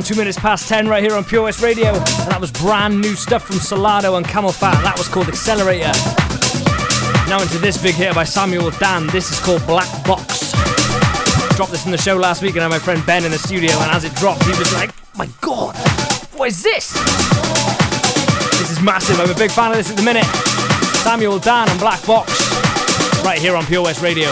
Two minutes past ten right here on Pure West Radio. And that was brand new stuff from Solardo and CamelPhat. That was called Accelerator. Now into this big hit by Samuel Dan. This is called Black Box. Dropped this in the show last week and I had my friend Ben in the studio and as it dropped he was like, oh my god, what is this? This is massive. I'm a big fan of this at the minute. Samuel Dan and Black Box. Right here on Pure West Radio.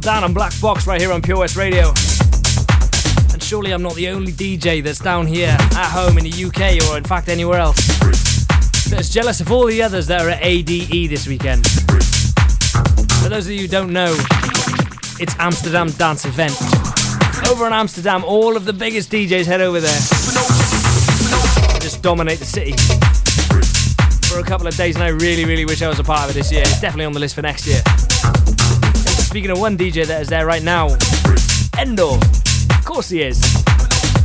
Dan and Black Box right here on Pure West Radio. And surely I'm not the only DJ that's down here at home in the UK or in fact anywhere else that's jealous of all the others that are at ADE this weekend. For those of you who don't know, it's Amsterdam Dance Event. Over in Amsterdam, all of the biggest DJs head over there. Just dominate the city for a couple of days, and I really, really wish I was a part of it this year. It's definitely on the list for next year. Speaking of one DJ that is there right now, Endor. Of course he is.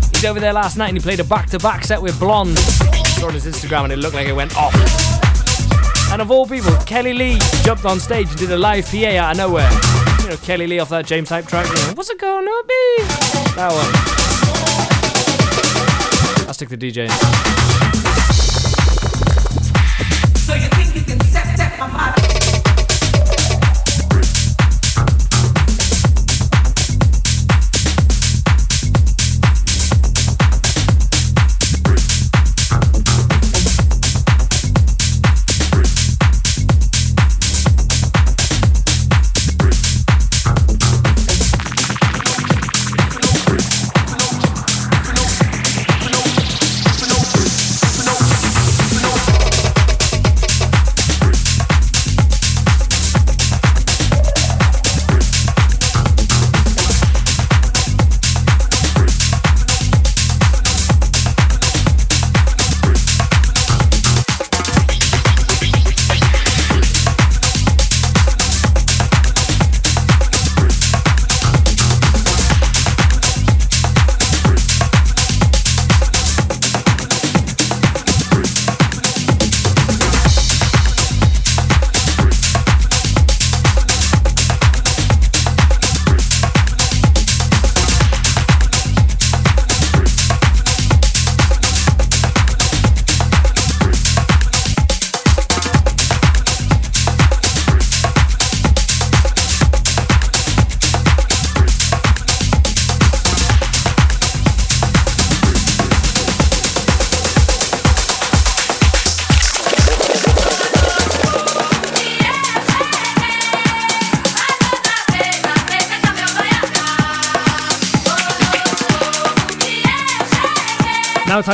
He's over there last night and he played a back to back set with Blonde. Saw on his Instagram and it looked like it went off. And of all people, Kelli-Leigh jumped on stage and did a live PA out of nowhere. You know, Kelli-Leigh off that James Hype track. You know, What's it gonna be? That one. I'll stick the DJ So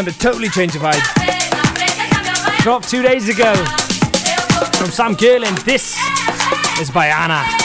time to totally change the vibe. Dropped two days ago from Sam Girling. This is by Anna.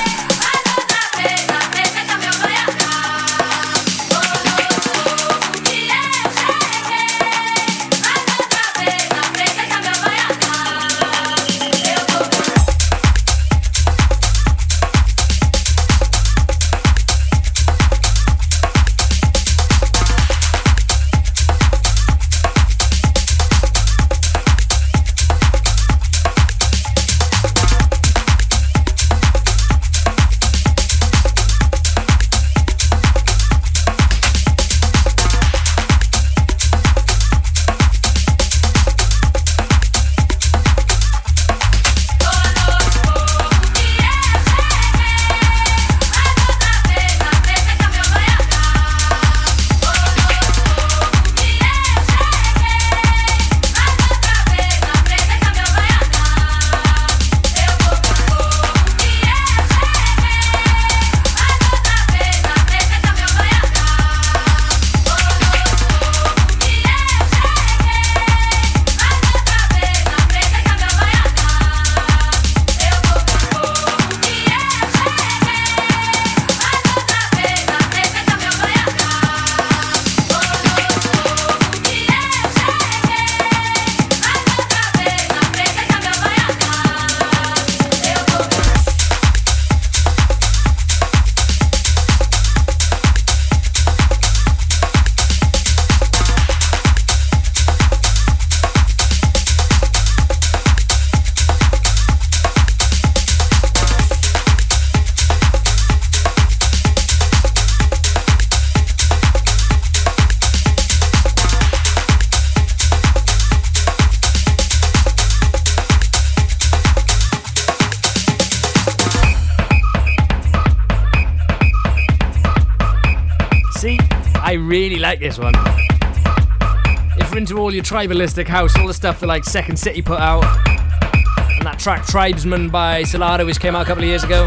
All your tribalistic house, all the stuff that like Second City put out, and that track Tribesman by Solardo, which came out a couple of years ago,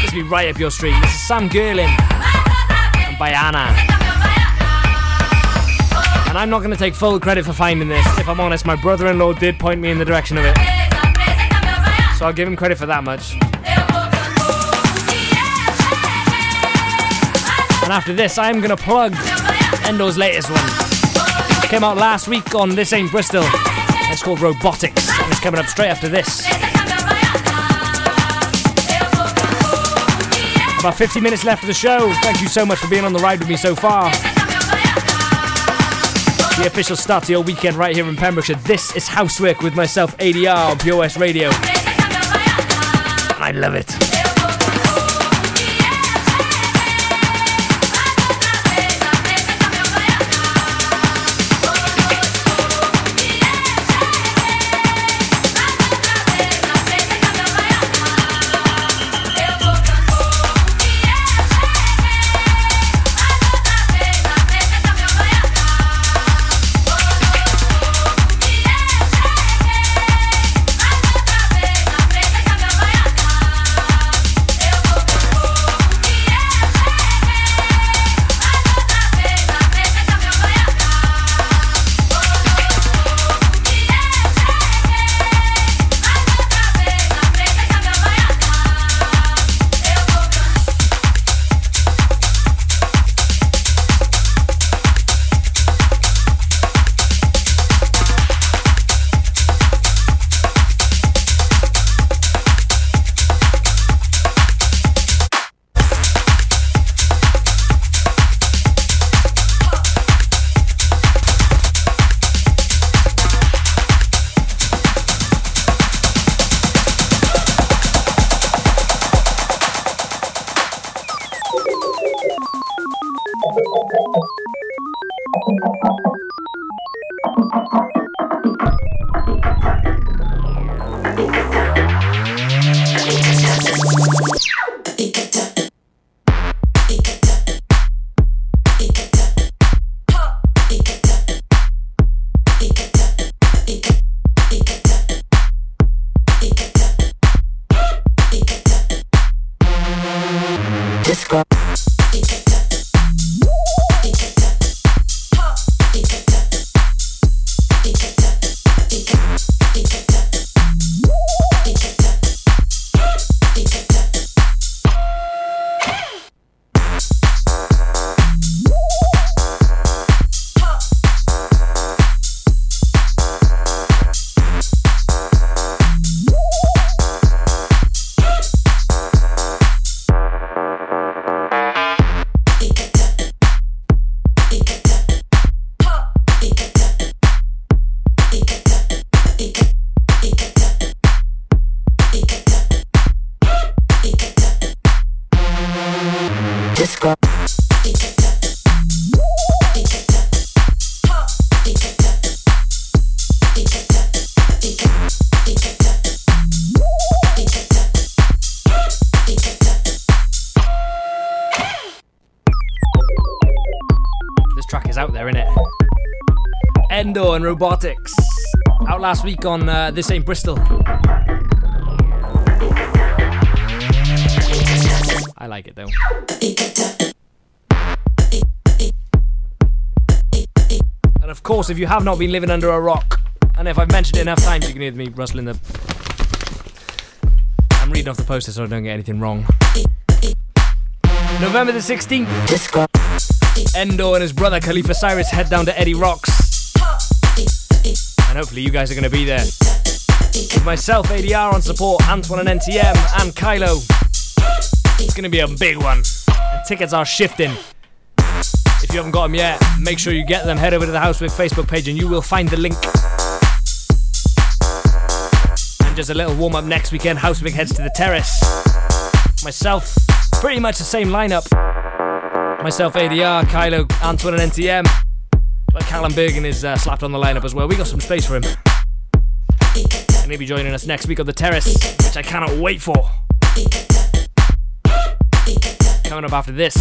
this will be right up your street. This is Sam Girling and by Anna. And I'm not going to take full credit for finding this. If I'm honest, my brother in law did point me in the direction of it. So I'll give him credit for that much. And after this, I'm going to plug Endor's latest one. Came out last week on This Ain't Bristol. It's called Robotics, and it's coming up straight after this. About 50 minutes left of the show. Thank you so much for being on the ride with me so far. The official start to your weekend right here in Pembrokeshire. This is HOUSEWeRK with myself, ADR, on West Radio. I love it. And Robotics. Out last week on uh, This Ain't Bristol. I like it though. And of course, if you have not been living under a rock, and if I've mentioned it enough times, you can hear me rustling the. I'm reading off the poster so I don't get anything wrong. November the 16th. Endor and his brother Khalifa Cyrus head down to Eddie Rocks. And hopefully you guys are going to be there. With myself, ADR on support, Antoine and NTM, and Kylo. It's going to be a big one. And tickets are shifting. If you haven't got them yet, make sure you get them. Head over to the House HOUSEWeRK Facebook page and you will find the link. And just a little warm up next weekend, House HOUSEWeRK heads to the terrace. Myself, pretty much the same lineup. Myself, ADR, Kylo, Antoine, and NTM. But Callum Bergen is uh, slapped on the lineup as well. We got some space for him. And he'll be joining us next week on the terrace, which I cannot wait for. Coming up after this.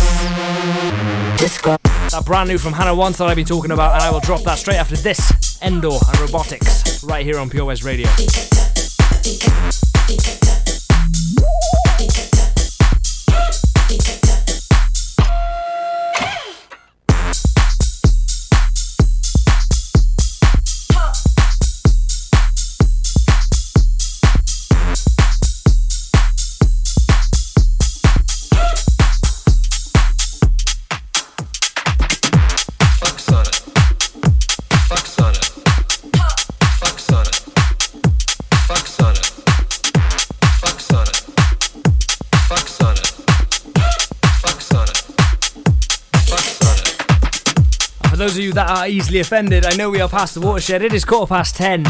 That brand new from Hannah Wants that I've been talking about, and I will drop that straight after this. Endor and Robotics, right here on Pure West Radio. Those of you that are easily offended, I know we are past the watershed. It is quarter past ten.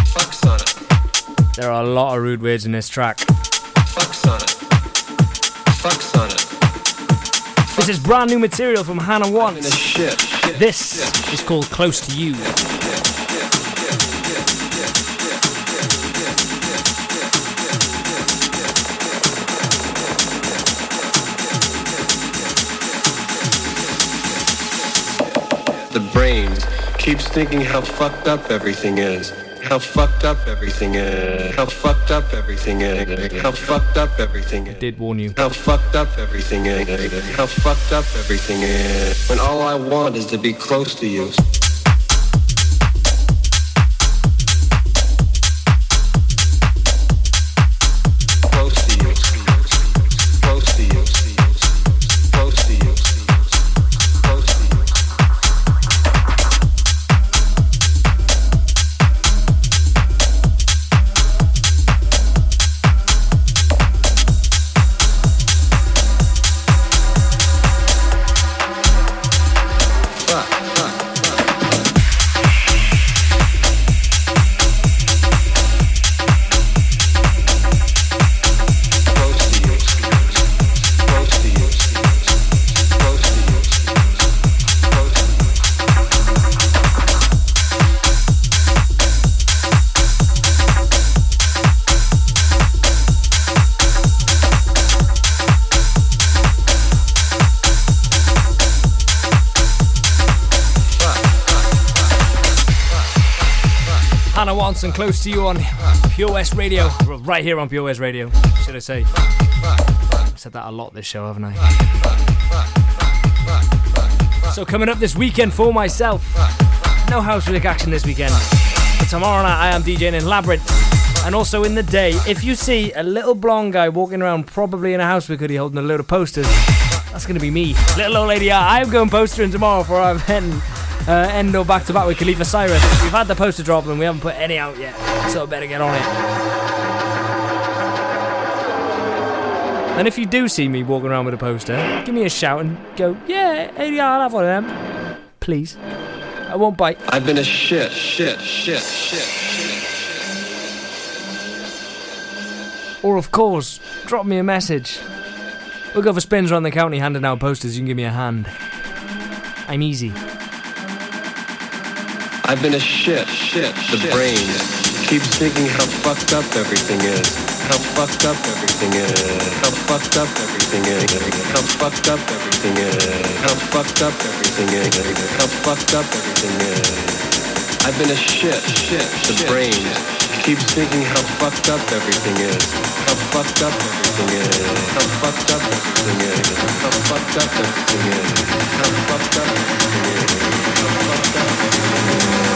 There are a lot of rude words in this track. Fucks on it. Fucks on. This is brand new material from Hannah In a Wants. shit. shit. This is called Close to You. The brain keeps thinking how fucked up everything is. How fucked up everything is. How fucked up everything is. How fucked up everything is. Did warn you. How fucked up everything is. How fucked up everything is. When all I want is to be close to you. Hannah Wants and Close to You on Pure West Radio. Right here on Pure West Radio, should I say. I've said that a lot this show, haven't I? So coming up this weekend for myself, no house music action this weekend. But tomorrow night I am DJing in Labyrinth. And also in the day, if you see a little blonde guy walking around probably in a house with hoodie holding a load of posters, that's going to be me. Little old lady, I'm going postering tomorrow for our event. Uh, Endor back to back with Khalifa Cyrus. We've had the poster drop and we haven't put any out yet, so better get on it. And if you do see me walking around with a poster, give me a shout and go, yeah, ADR, I'll have one of them. Please. I won't bite. I've been a shit, shit, shit, shit, shit. Or, of course, drop me a message. We'll go for spins around the county handing out posters. You can give me a hand. I'm easy. I've been a shit, shit, the brain keeps thinking how fucked up everything is. How fucked up everything is. How fucked up everything is. How fucked up everything is. How fucked up everything is. How fucked up everything is. I've been a shit, shit, the brain keeps thinking how fucked up everything is.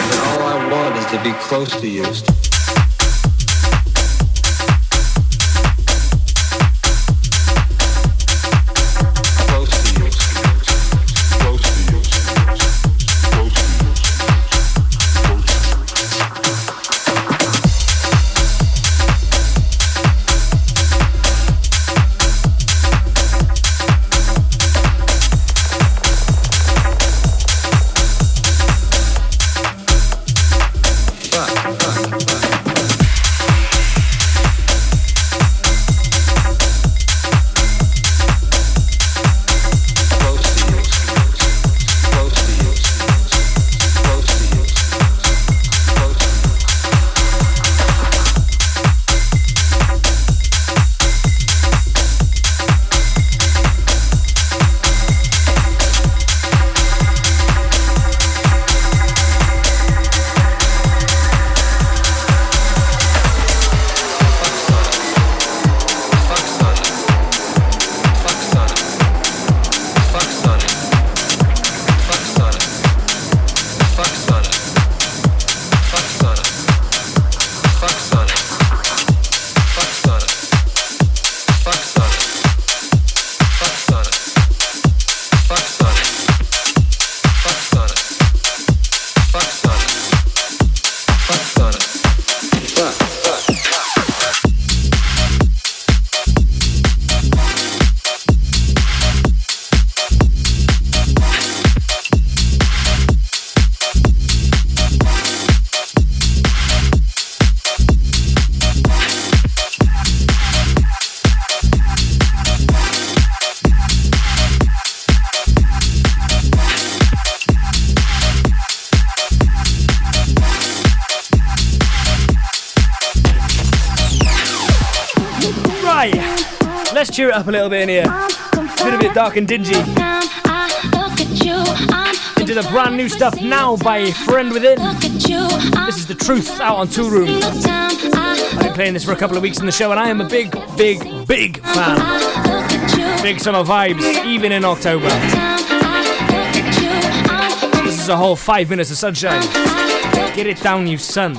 And all I want is to be close to you. Up a little bit in here. It's been a bit dark and dingy. Into the brand new stuff now by Friend Within. This is The Truth out on Toolroom. I've been playing this for a couple of weeks in the show and I am a big, big, big fan. Big summer vibes, even in October. This is a whole five minutes of sunshine. Get it down, you son.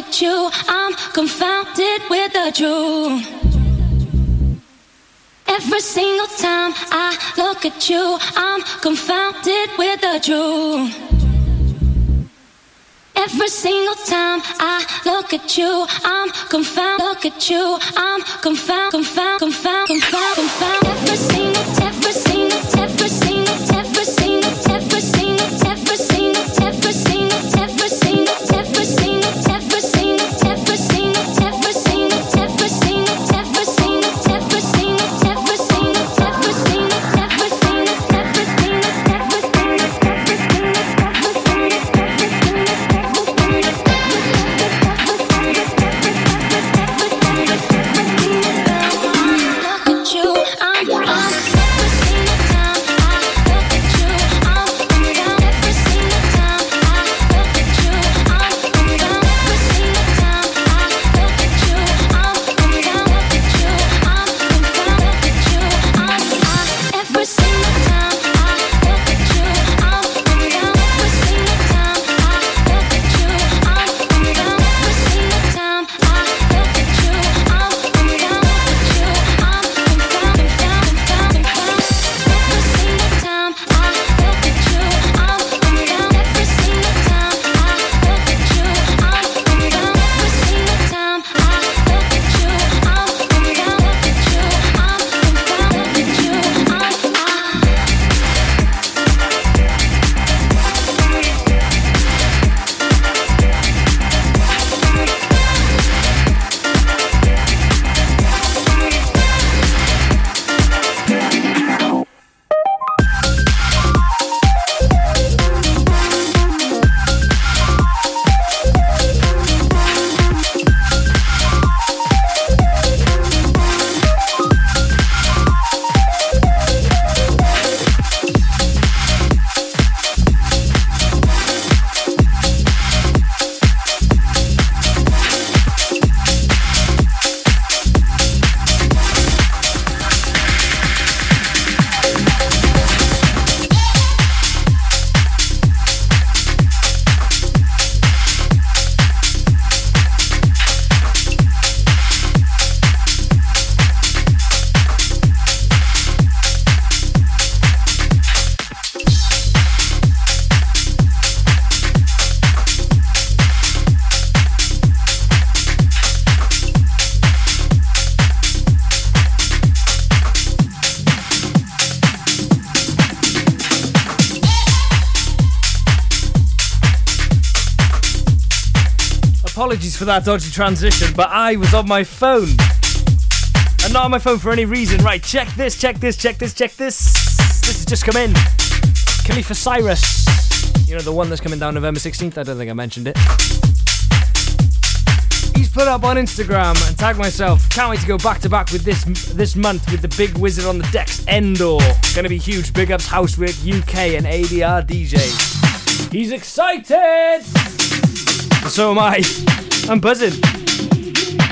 At you, I'm confounded with the truth. Every single time I look at you, I'm confounded with the truth. Every single time I look at you, I'm confounded. Look at you, I'm confounded, confounded, confounded, confounded, confounded. Every single, every single, for that dodgy transition, but I was on my phone. And not on my phone for any reason. Right, check this, check this, check this, check this. This has just come in. Khalifa Cyrus. You know, the one that's coming down November 16th. I don't think I mentioned it. He's put up on Instagram and tagged myself. Can't wait to go back to back with this this month with the big wizard on the decks, Endor. Gonna be huge. Big ups HOUSEWeRK UK and ADR DJ. He's excited! So am I. I'm buzzing.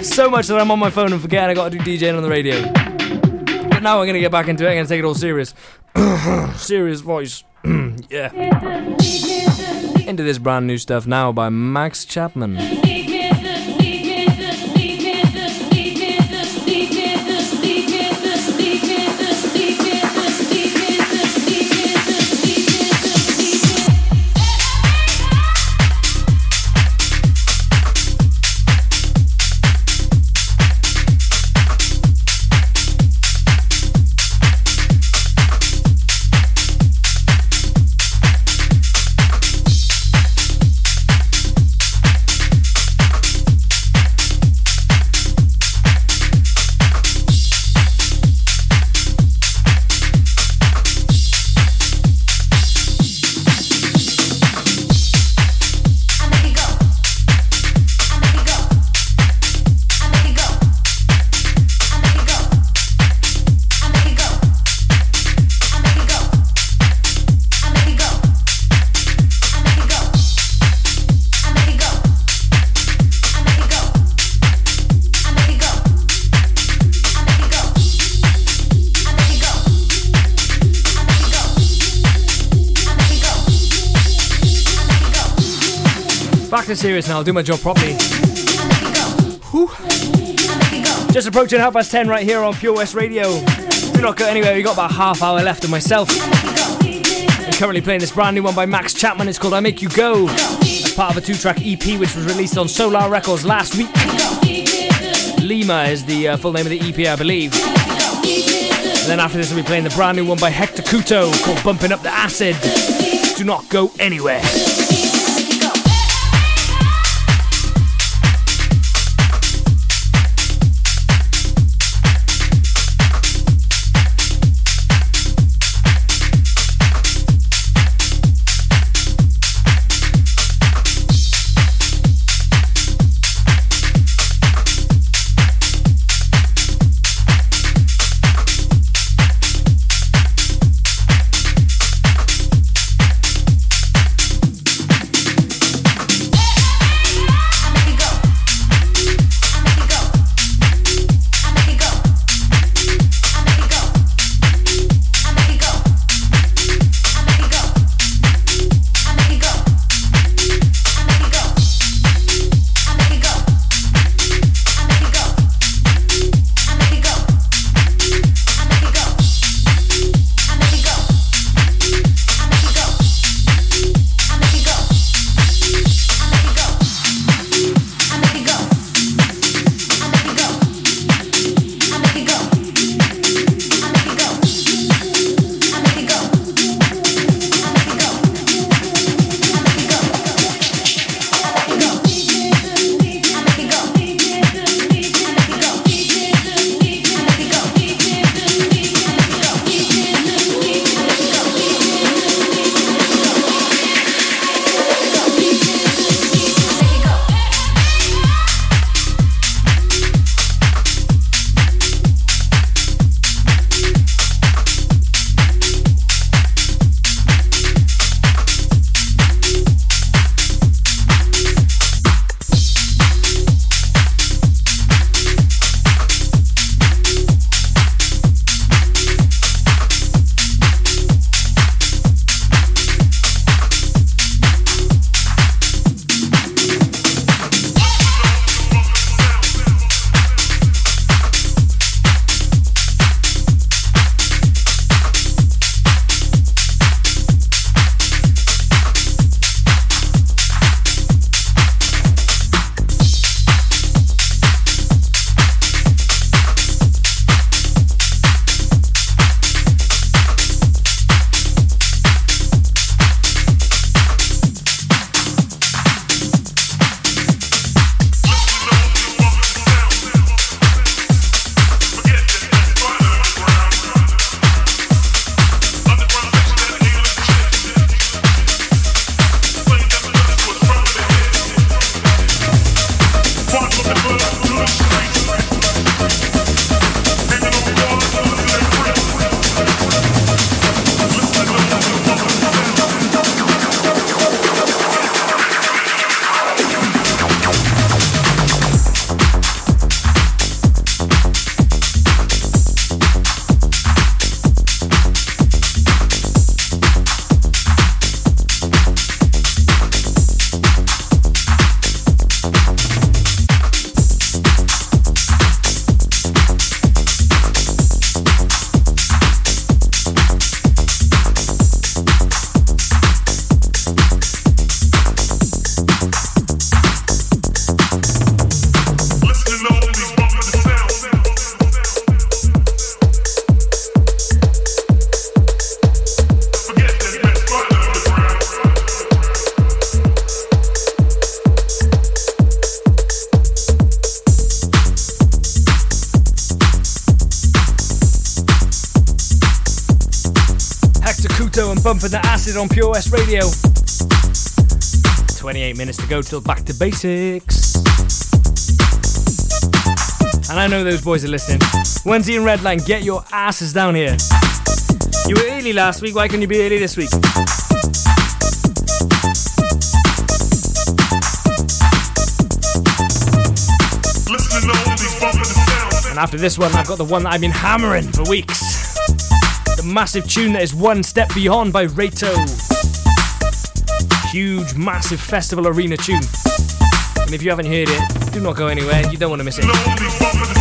So much that I'm on my phone and forget I gotta do DJing on the radio. But now I'm gonna get back into it. Gonna take it all serious. serious voice. yeah. Into this brand new stuff now by Max Chapman. Serious now. I'll do my job properly. Just approaching half past ten right here on Pure West Radio. Do not go anywhere. We got about half hour left of myself. I'm currently playing this brand new one by Max Chapman. It's called "I Make You Go." As part of a two-track EP which was released on Sola Records last week. Lima is the uh, full name of the EP, I believe. And then after this, we'll be playing the brand new one by Hector Couto called "Bumping Up the Acid." Do not go anywhere. Acid on Pure West Radio. 28 minutes to go till back to basics. And I know those boys are listening. Wendy and Redline, get your asses down here. You were early last week, why can't you be early this week? And after this one, I've got the one that I've been hammering for weeks. Massive tune that is One Step Beyond by Rato. Huge, massive festival arena tune. And if you haven't heard it, do not go anywhere. You don't want to miss it.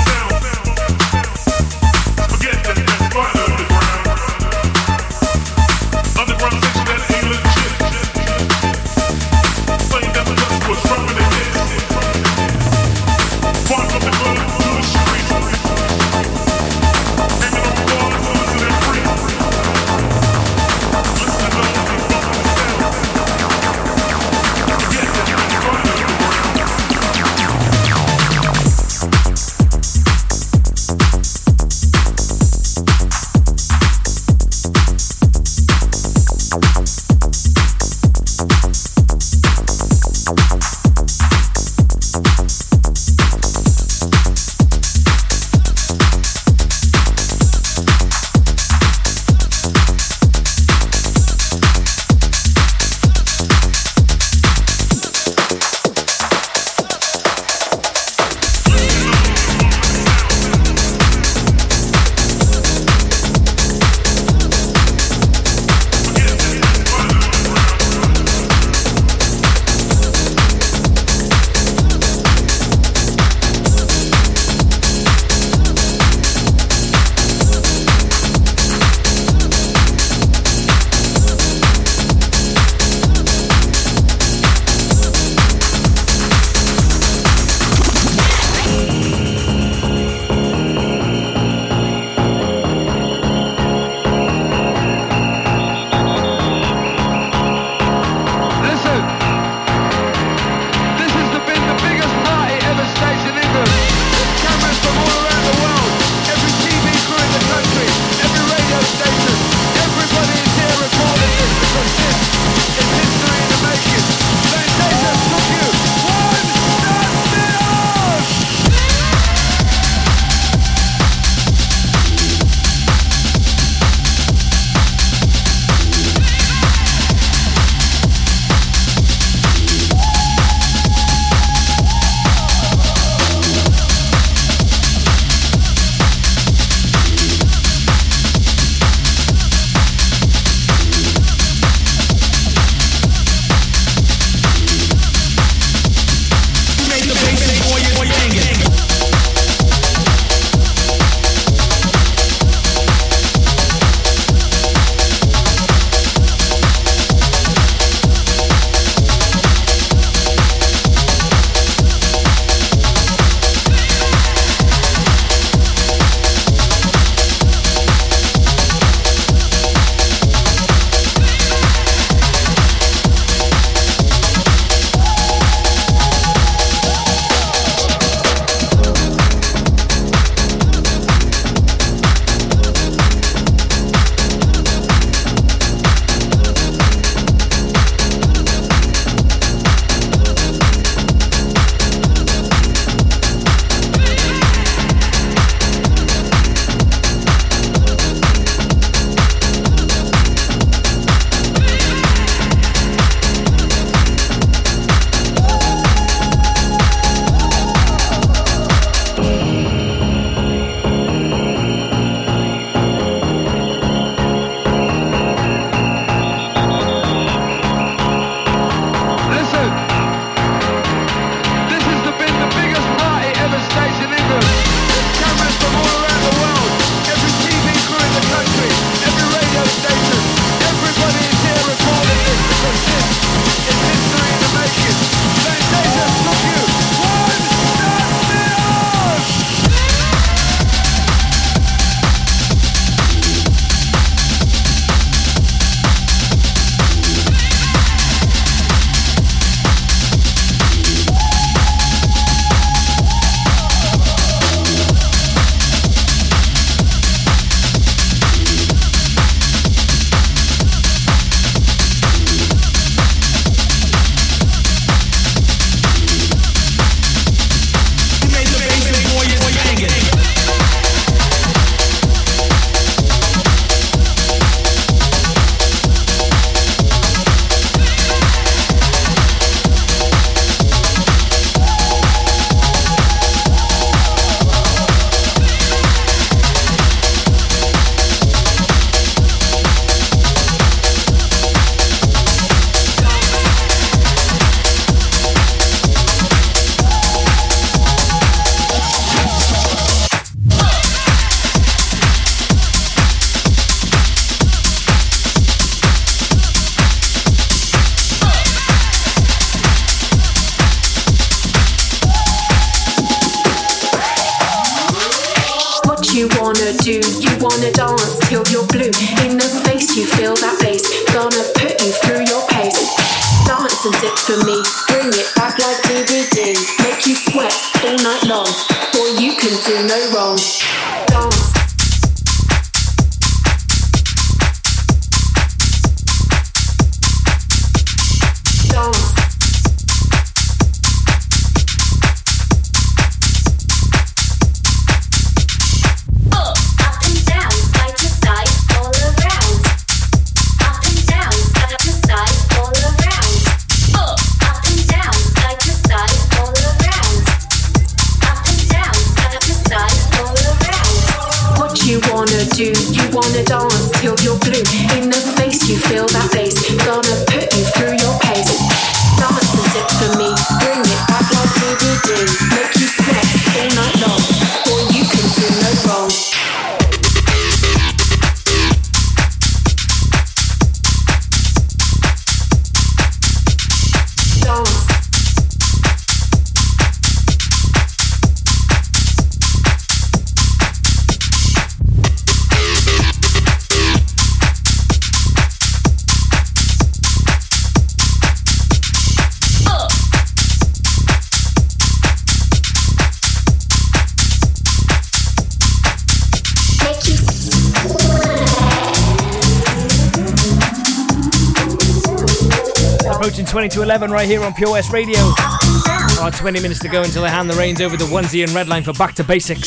20 to 11 right here on Pure West Radio. Oh, 20 minutes to go until I hand the reins over to Onesie and Redline for Back to Basics.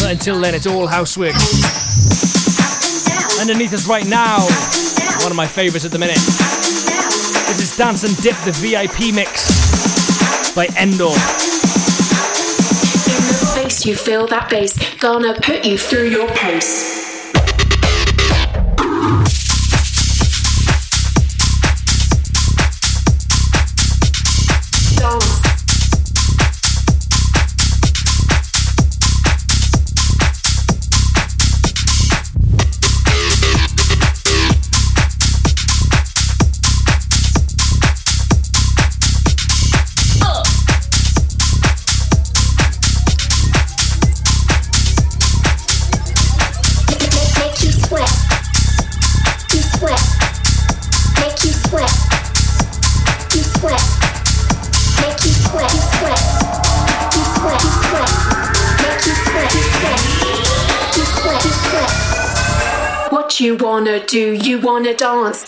But until then, it's all HOUSEWeRK. Underneath us right now, one of my favourites at the minute. This is Dance and Dip, the VIP mix by Endor. In the face, you feel that bass, gonna put you through your pace.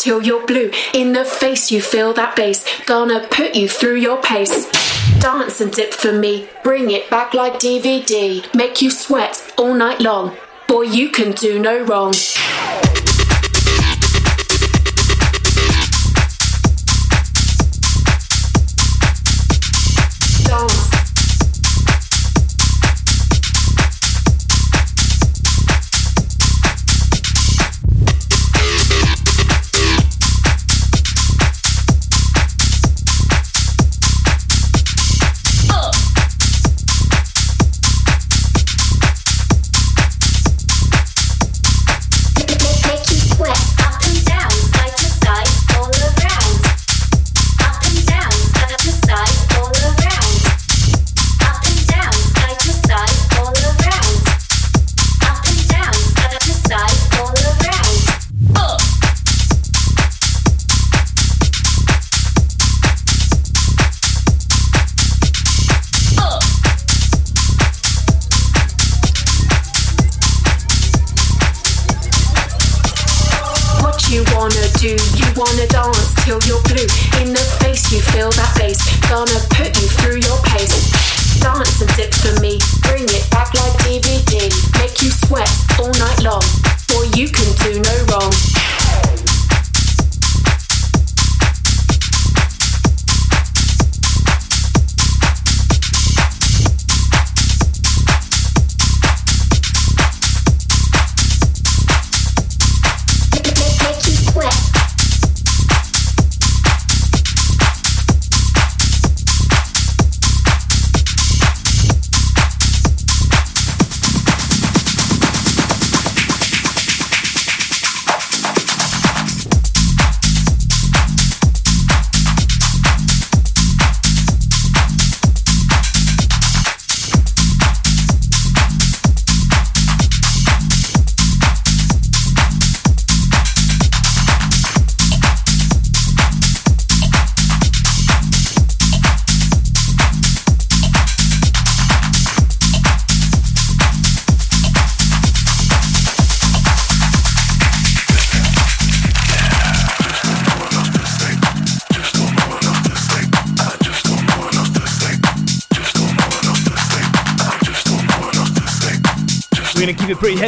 till you're blue. In the face, you feel that bass. Gonna put you through your pace. Dance and dip for me. Bring it back like DVD. Make you sweat all night long. Boy, you can do no wrong.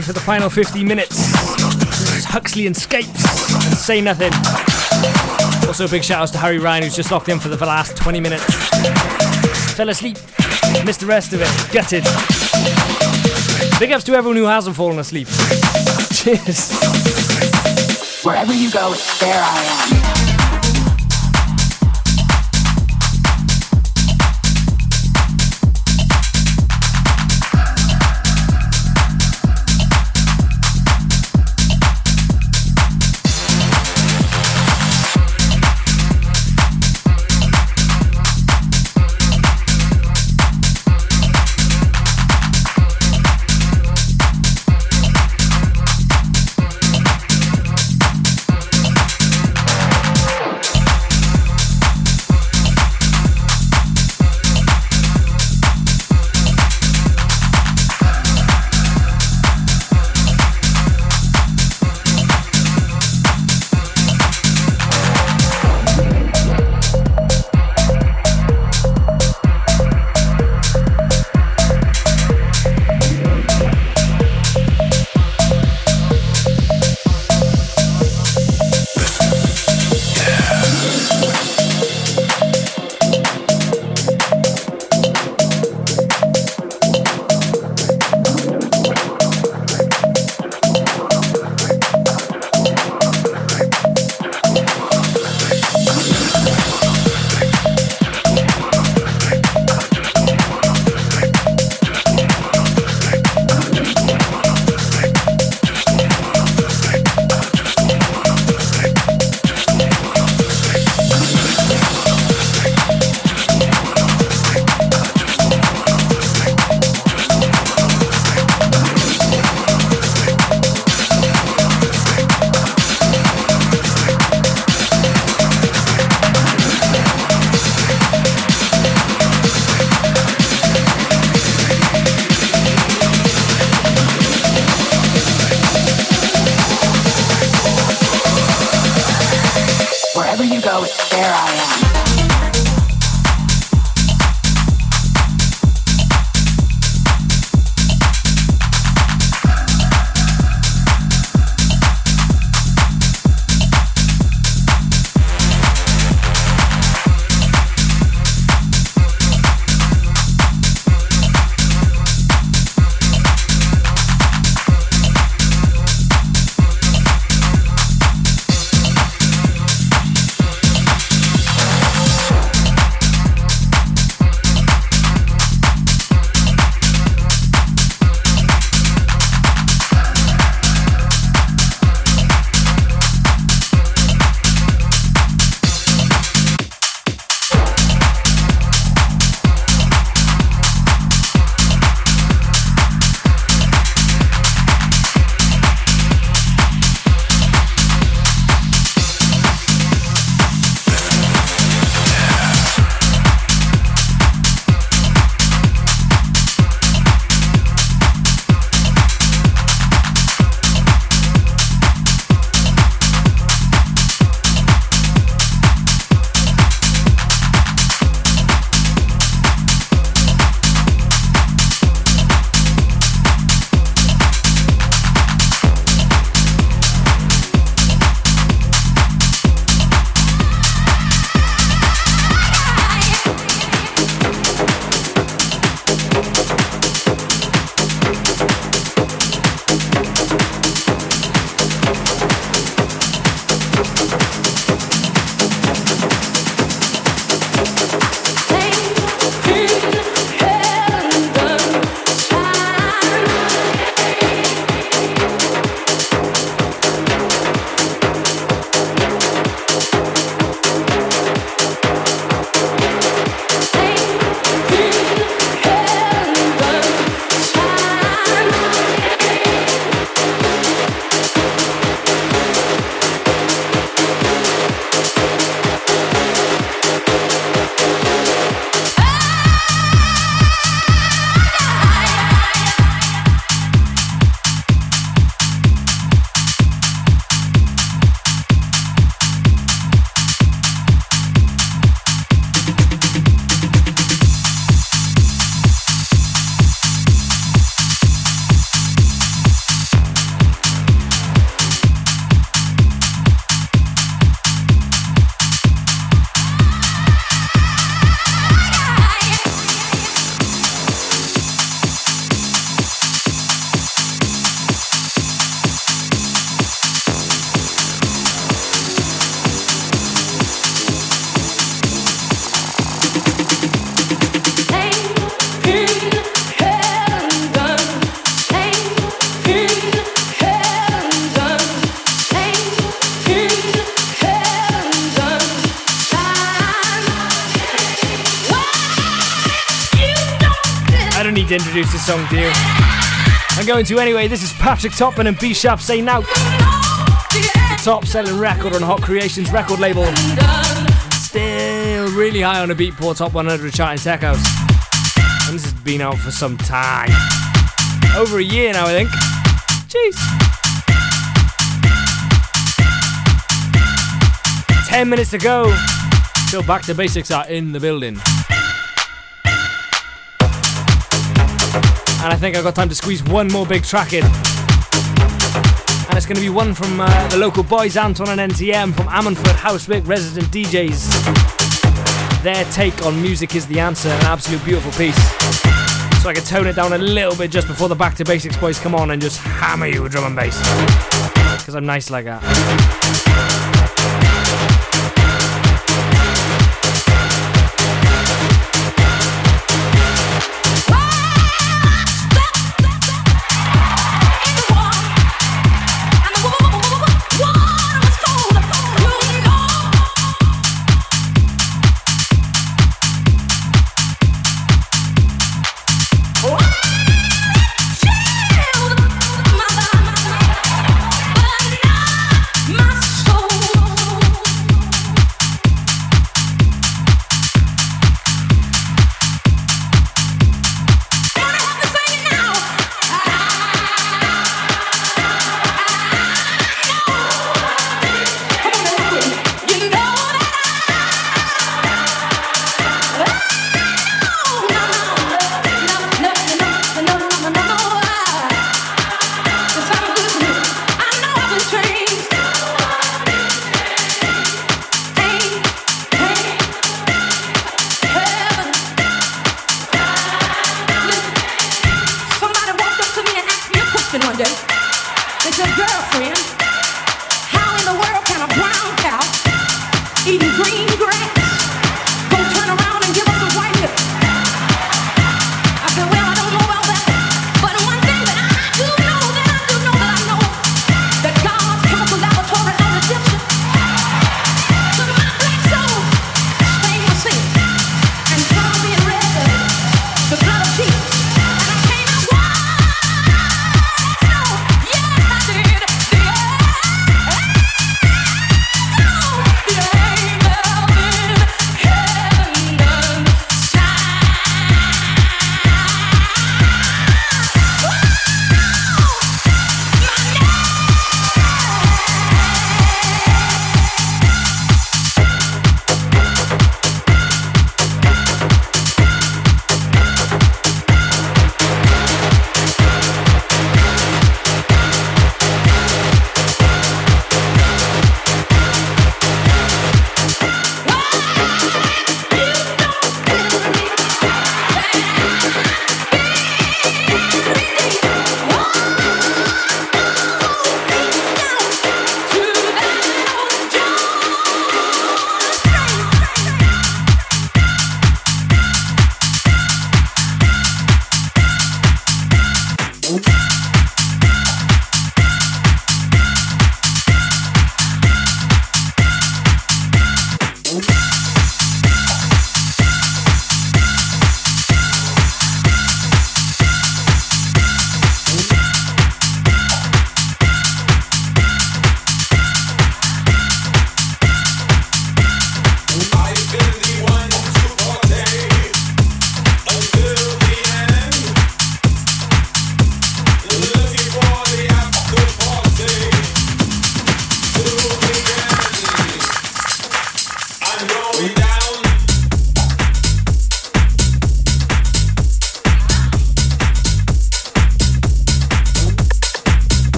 For the final 15 minutes. Is Huxley and and Say Nothing. Also, a big shout outs to Harry Ryan, who's just locked in for the last 20 minutes. Fell asleep, missed the rest of it, gutted. Big ups to everyone who hasn't fallen asleep. Cheers. Wherever you go, there I am. Song. I'm going to anyway. This is Patrick Topping and Be Sharp Say Nowt. The top selling record on Hot Creations record label. Still really high on the Beatport Top 100 chart in Tech House. And this has been out for some time. Over a year now, I think. Jeez. 10 minutes to go. Still back to basics are in the building. And I think I've got time to squeeze one more big track in. And it's going to be one from uh, the local boys, Anton and NTM from Ammanford HOUSEWeRK resident DJs. Their take on music is the answer, an absolute beautiful piece. So I can tone it down a little bit just before the Back to Basics boys come on and just hammer you with drum and bass. Because I'm nice like that.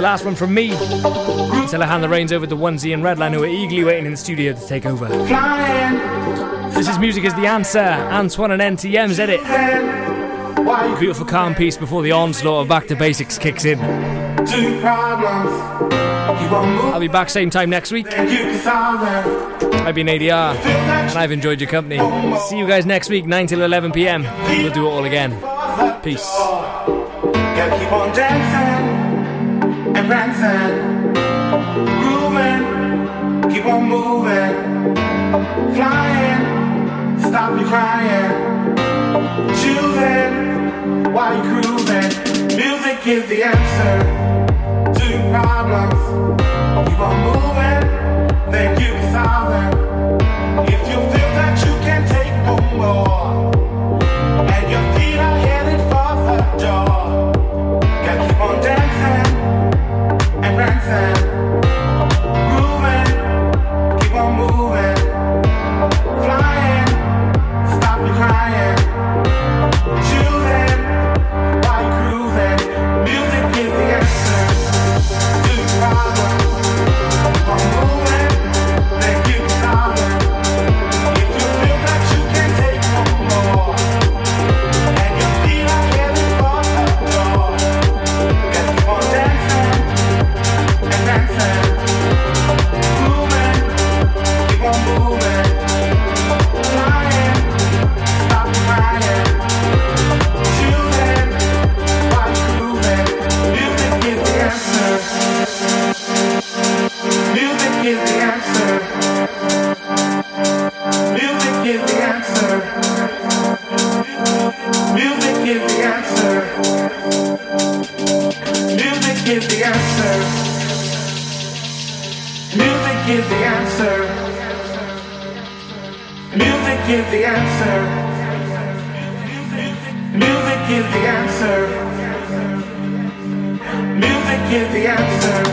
The last one from me until I hand the reins over to Onesie and Redline, who are eagerly waiting in the studio to take over. This is Music is the Answer, Antoine and NTM's edit. A beautiful calm piece before the onslaught of Back to Basics kicks in. I'll be back same time next week. I've been ADR, and I've enjoyed your company. See you guys next week, 9 till 11 pm. We'll do it all again. Peace. Dancing grooving, keep on moving, flying, stop your crying, choosing while you're cruising. Music is the answer to your problems. Keep on moving, then you can solve them. give the answer.